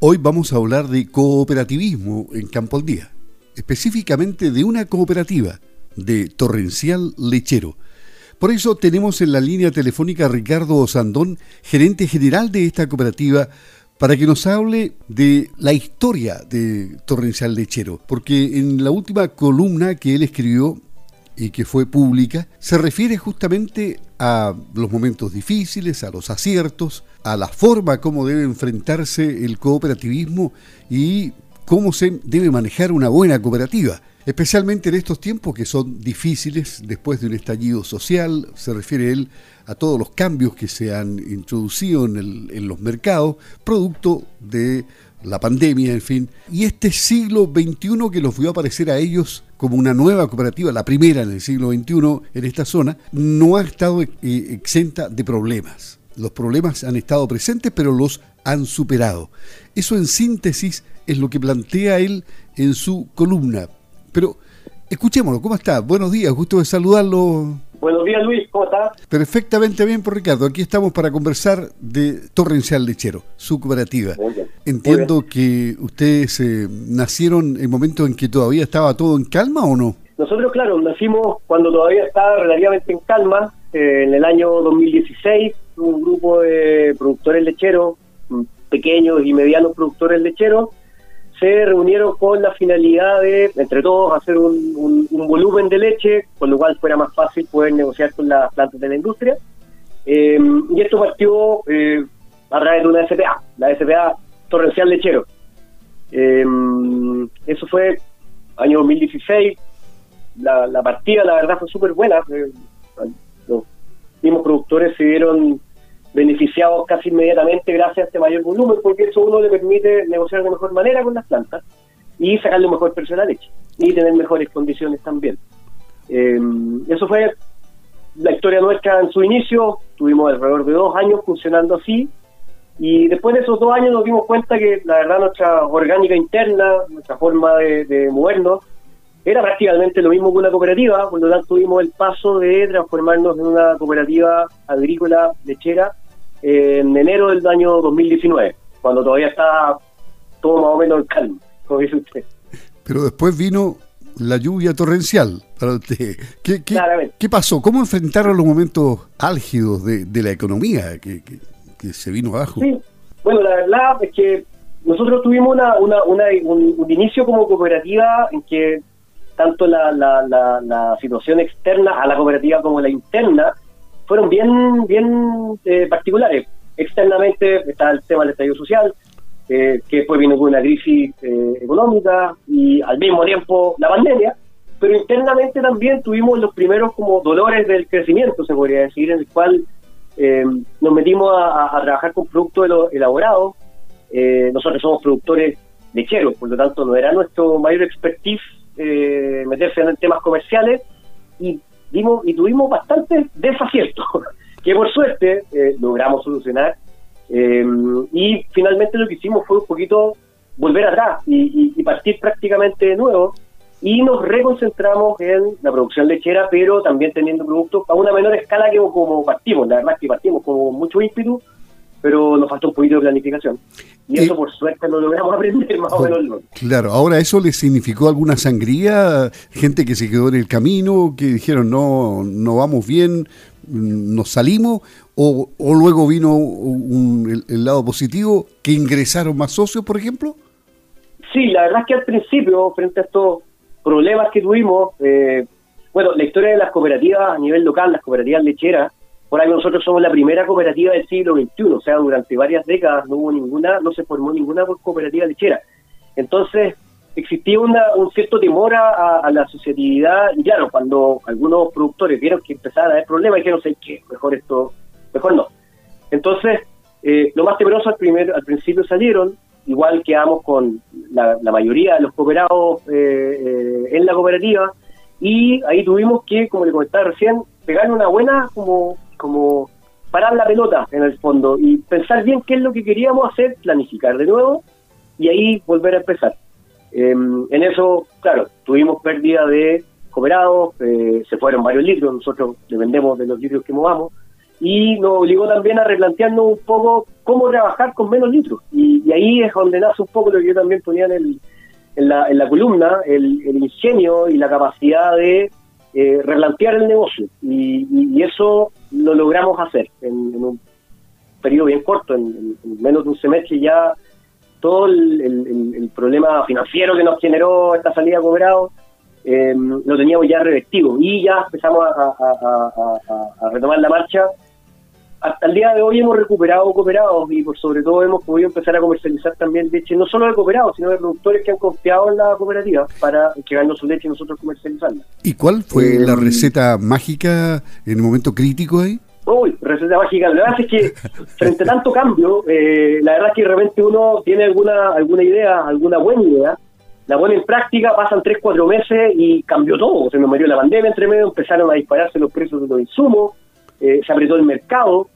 Hoy vamos a hablar de cooperativismo en Campo al Día, específicamente de una cooperativa, de Torrencial Lechero. Por eso tenemos en la línea telefónica a Ricardo Osandón, gerente general de esta cooperativa, para que nos hable de la historia de Torrencial Lechero, porque en la última columna que él escribió y que fue pública, se refiere justamente a los momentos difíciles, a los aciertos, a la forma como debe enfrentarse el cooperativismo y cómo se debe manejar una buena cooperativa. Especialmente en estos tiempos que son difíciles después de un estallido social, se refiere él a todos los cambios que se han introducido en, en los mercados, producto de la pandemia, en fin. Y este siglo XXI que los vio aparecer a ellos como una nueva cooperativa, la primera en el siglo XXI en esta zona, no ha estado eh, exenta de problemas. Los problemas han estado presentes, pero los han superado. Eso en síntesis es lo que plantea él en su columna. Pero escuchémoslo, ¿cómo está? Buenos días, gusto de saludarlo, Buenos días, Luis, ¿cómo estás? Perfectamente bien, por Ricardo. Aquí estamos para conversar de Torrencial Lechero, su cooperativa. Entiendo que ustedes eh, nacieron en momentos en que todavía estaba todo en calma o no? Nosotros, claro, nacimos cuando todavía estaba relativamente en calma, eh, en el año 2016, un grupo de productores lecheros, mm, pequeños y medianos productores lecheros, se reunieron con la finalidad de, entre todos, hacer un, volumen de leche, con lo cual fuera más fácil poder negociar con las plantas de la industria. Eh, y esto partió eh, a través de una SPA, la SPA Torrencial Lechero. Eh, eso fue año 2016. La, la partida, la verdad, fue súper buena. los mismos productores se vieron beneficiados casi inmediatamente gracias a este mayor volumen, porque eso uno le permite negociar de mejor manera con las plantas y sacarle un mejor precio leche y tener mejores condiciones también. Eh, eso fue la historia nuestra en su inicio, tuvimos alrededor de dos años funcionando así y después de esos dos años nos dimos cuenta que la verdad nuestra orgánica interna, nuestra forma de, de movernos, era prácticamente lo mismo que una cooperativa, por lo tanto tuvimos el paso de transformarnos en una cooperativa agrícola lechera en enero del año 2019, cuando todavía estaba todo más o menos en calma, como dice usted. Pero después vino la lluvia torrencial para usted. ¿Qué, qué, pasó? ¿Cómo enfrentaron los momentos álgidos de, la economía que, se vino abajo? Sí. Bueno, la verdad es que nosotros tuvimos una, una, un, inicio como cooperativa en que tanto la, la, la situación externa a la cooperativa como la interna fueron bien, bien eh, particulares. Externamente está el tema del estallido social, eh, que después vino con una crisis eh, económica y al mismo tiempo la pandemia, pero internamente también tuvimos los primeros como dolores del crecimiento, se podría decir, en el cual nos metimos a, trabajar con productos elaborados. nosotros somos productores lecheros, por lo tanto no era nuestro mayor expertise meterse en temas comerciales y dimos y tuvimos bastantes desaciertos que por suerte eh, logramos solucionar eh, y finalmente lo que hicimos fue un poquito volver atrás y, partir prácticamente de nuevo y nos reconcentramos en la producción lechera pero también teniendo productos a una menor escala que como partimos, la verdad es que partimos con mucho ímpetu pero nos falta un poquito de planificación. Y eso, por suerte, lo logramos aprender más o menos. Claro, ahora eso le significó alguna sangría, gente que se quedó en el camino, que dijeron no, no vamos bien, nos salimos, o, o luego vino un, el, lado positivo, que ingresaron más socios, por ejemplo. Sí, la verdad es que al principio, frente a estos problemas que tuvimos, eh, bueno, la historia de las cooperativas a nivel local, las cooperativas lecheras, por ahí nosotros somos la primera cooperativa del siglo XXI, o sea, durante varias décadas no hubo ninguna, no se formó ninguna cooperativa lechera. Entonces, existía una, un cierto temor a, la asociatividad, y claro, cuando algunos productores vieron que empezaban a haber problemas, dijeron, sé qué, mejor esto, mejor no. Entonces, eh, lo más temeroso al, primer, al principio salieron, igual quedamos con la, mayoría de los cooperados eh, eh, en la cooperativa, y ahí tuvimos que, como le comentaba recién, pegar una buena como como parar la pelota en el fondo y pensar bien qué es lo que queríamos hacer, planificar de nuevo y ahí volver a empezar. Em, en eso, claro, tuvimos pérdida de cooperados, eh, se fueron varios litros, nosotros dependemos de los litros que movamos, y nos obligó también a replantearnos un poco cómo trabajar con menos litros. Y, ahí es donde nace un poco lo que yo también ponía en, el, en, la, en la columna, el, ingenio y la capacidad de eh, replantear el negocio. Y, eso lo logramos hacer en, un periodo bien corto, en, menos de un semestre ya todo el, problema financiero que nos generó esta salida cobrado eh, lo teníamos ya revestido y ya empezamos a retomar la marcha hasta el día de hoy hemos recuperado cooperados y por sobre todo hemos podido empezar a comercializar también leche, no solo de cooperados, sino de productores que han confiado en la cooperativa para llegarnos su leche y nosotros comercializarla. ¿Y cuál fue eh, la receta mágica en el momento crítico ahí? Uy, receta mágica. La verdad es que frente a tanto cambio, eh, la verdad es que de repente uno tiene alguna alguna idea, alguna buena idea, la pone en práctica, pasan 3, 4 meses y cambió todo. Se nos murió la pandemia entre medio, empezaron a dispararse los precios de los insumos, eh, se apretó el mercado,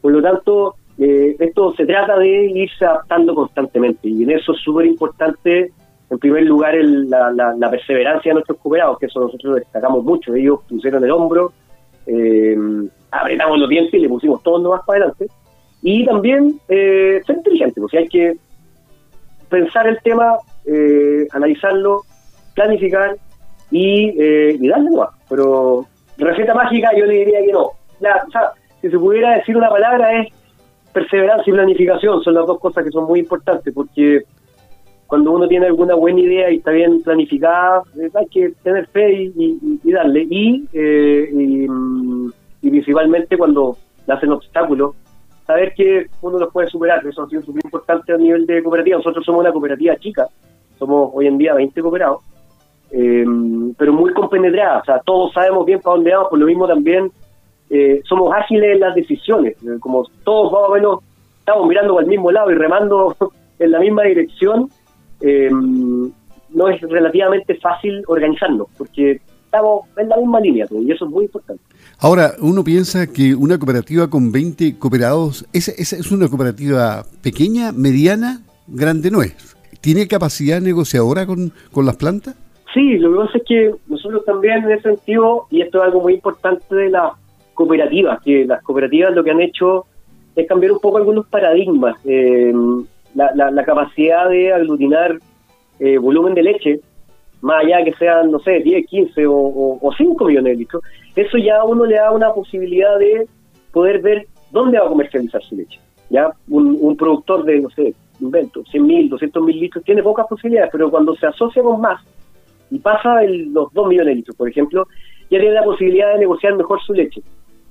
por lo tanto, eh, esto se trata de irse adaptando constantemente. Y en eso es súper importante, en primer lugar, la, perseverancia de nuestros cooperados, que eso nosotros destacamos mucho, ellos pusieron el hombro, eh, apretamos los dientes y le pusimos todo más para adelante, y también eh, ser inteligente, porque hay que pensar el tema, analizarlo, planificar y, darle más, pero receta mágica yo le diría que no, si se pudiera decir una palabra es perseverancia y planificación, son las dos cosas que son muy importantes, porque cuando uno tiene alguna buena idea y está bien planificada, eh, hay que tener fe y, darle. Eh, y, principalmente cuando nacen obstáculos, saber que uno los puede superar, eso ha sido súper importante a nivel de cooperativa. Nosotros somos una cooperativa chica, somos hoy en día 20 cooperados, eh, pero muy compenetrada, o sea, todos sabemos bien para dónde vamos, por lo mismo también eh, somos ágiles en las decisiones, eh, como todos más o menos estamos mirando al mismo lado y remando en la misma dirección, eh, no es relativamente fácil organizarnos, porque estamos en la misma línea y eso es muy importante. Ahora, uno piensa que una cooperativa con 20 cooperados, ¿es, es, una cooperativa pequeña, mediana, grande no es? ¿Tiene capacidad negociadora con, con las plantas? Sí, lo que pasa es que nosotros también en ese sentido, y esto es algo muy importante de la cooperativas, que las cooperativas lo que han hecho es cambiar un poco algunos paradigmas. Eh, la, capacidad de aglutinar eh, volumen de leche, más allá que sean, no sé, 10, 15 o, 5 millones de litros, eso ya a uno le da una posibilidad de poder ver dónde va a comercializar su leche. ya Un, productor de, no sé, invento, 100 mil, 200 mil litros, tiene pocas posibilidades, pero cuando se asocia con más y pasa los 2 millones de litros, por ejemplo, ya tiene la posibilidad de negociar mejor su leche.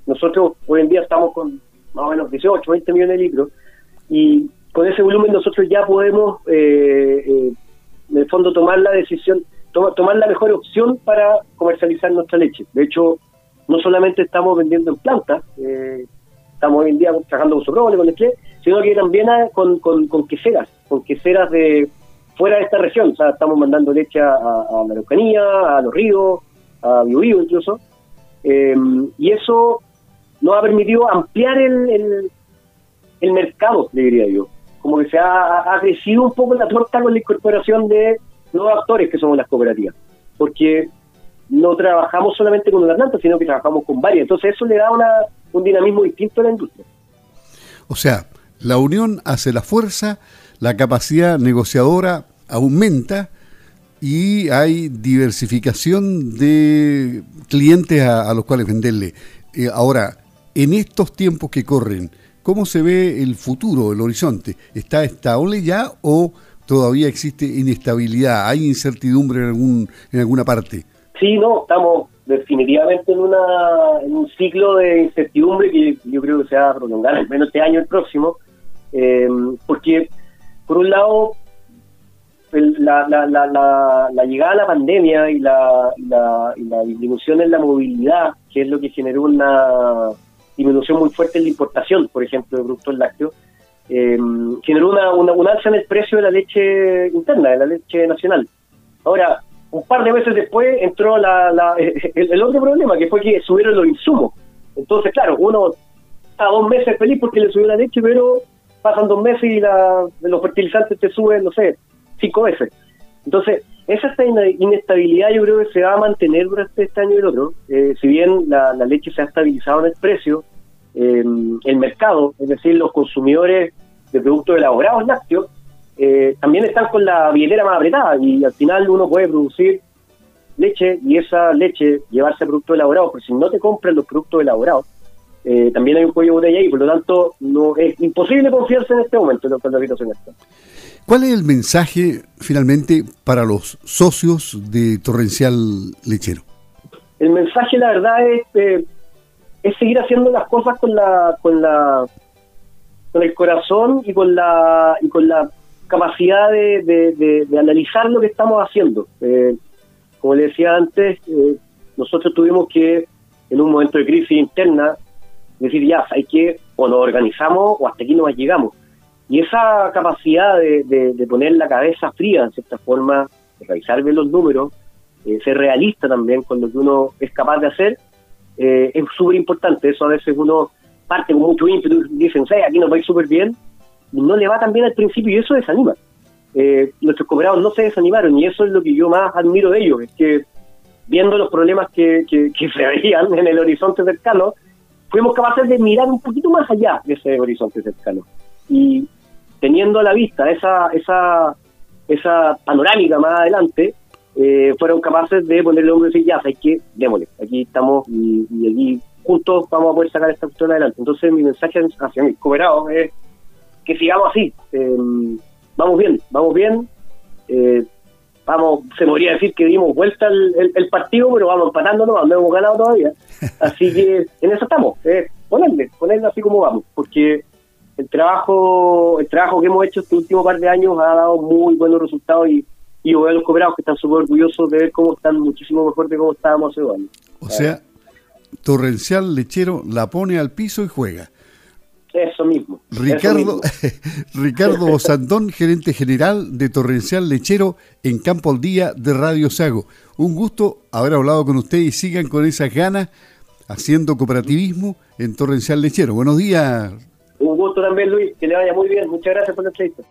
Nosotros hoy en día estamos con más o menos 18, 20 millones de litros y con ese volumen nosotros ya podemos, eh, eh, en el fondo, tomar la decisión, tomar la mejor opción para comercializar nuestra leche. De hecho, no solamente estamos vendiendo en plantas, eh, estamos hoy en día trabajando con Soprole, con Nestlé, sino que también con, con, queseras, con queseras de fuera de esta región. O sea, estamos mandando leche a, a la Araucanía, a los ríos, a Biobío incluso. y eso nos ha permitido ampliar el, el, mercado, diría yo. Como que se ha, crecido un poco la torta con la incorporación de nuevos actores que somos las cooperativas. Porque no trabajamos solamente con una planta, sino que trabajamos con varias. Entonces eso le da una, un dinamismo distinto a la industria. O sea, la unión hace la fuerza, la capacidad negociadora aumenta y hay diversificación de clientes a, los cuales venderle. Eh, ahora, en estos tiempos que corren, ¿cómo se ve el futuro, el horizonte? ¿Está estable ya o todavía existe inestabilidad? ¿Hay incertidumbre en, algún, en alguna parte? Sí, no, estamos definitivamente en, una, un ciclo de incertidumbre que yo creo que se va a prolongar al menos este año el próximo, eh, porque por un lado la, llegada de la pandemia la, y la disminución en la movilidad, que es lo que generó una disminución muy fuerte en la importación, por ejemplo, de productos lácteos, eh, generó una, una, alza en el precio de la leche interna, de la leche nacional. Ahora, un par de meses después entró la, el, otro problema, que fue que subieron los insumos. Entonces, claro, uno está dos meses feliz porque le subió la leche, pero pasan dos meses y la, los fertilizantes te suben, no sé, cinco veces. Entonces, esa inestabilidad yo creo que se va a mantener durante este año y el otro. Eh, si bien la, leche se ha estabilizado en el precio, el mercado, es decir, los consumidores de productos elaborados lácteos, eh, también están con la billetera más apretada y al final uno puede producir leche y esa leche llevarse a productos elaborados, porque si no te compran los productos elaborados, eh, también hay un cuello de botella ahí, por lo tanto no es imposible confiarse en este momento en la situación esta. ¿Cuál es el mensaje finalmente para los socios de Torrencial Lechero? El mensaje, la verdad, es, eh, seguir haciendo las cosas con la, con la, con el corazón y con la, capacidad de, de, analizar lo que estamos haciendo. Eh, como le decía antes, eh, nosotros tuvimos que, en un momento de crisis interna, decir ya, hay que o nos organizamos o hasta aquí nos llegamos. Y esa capacidad de, de, poner la cabeza fría, en cierta forma, de revisar bien los números, eh, ser realista también con lo que uno es capaz de hacer, eh, es súper importante. Eso a veces uno parte con mucho ímpetu dicen, aquí nos va a ir súper bien, y no le va tan bien al principio y eso desanima. Eh, nuestros cooperados no se desanimaron y eso es lo que yo más admiro de ellos, es que viendo los problemas que, que, que se veían en el horizonte cercano, fuimos capaces de mirar un poquito más allá de ese horizonte cercano. Y teniendo a la vista esa, esa, esa panorámica más adelante, eh, fueron capaces de ponerle un y decir, ya, hay que démosle, aquí estamos y, y, aquí juntos vamos a poder sacar esta cuestión adelante. Entonces mi mensaje hacia mis cooperados es que sigamos así, eh, vamos bien, vamos bien, eh, vamos, se podría decir que dimos vuelta el, partido, pero vamos empatando, no hemos ganado todavía. Así que en eso estamos, eh, ponerle, ponerle así como vamos, porque el trabajo el trabajo que hemos hecho este último par de años ha dado muy buenos resultados y, y yo veo a los cooperados que están súper orgullosos de ver cómo están muchísimo mejor de cómo estábamos hace dos años. O sea, Torrencial Lechero la pone al piso y juega. Eso mismo. Ricardo, Ricardo Osandón, gerente general de Torrencial Lechero en Campo al Día de Radio Sago. Un gusto haber hablado con usted y sigan con esas ganas haciendo cooperativismo en Torrencial Lechero. Buenos días. Un gusto también, Luis. Que le vaya muy bien. Muchas gracias por la entrevista.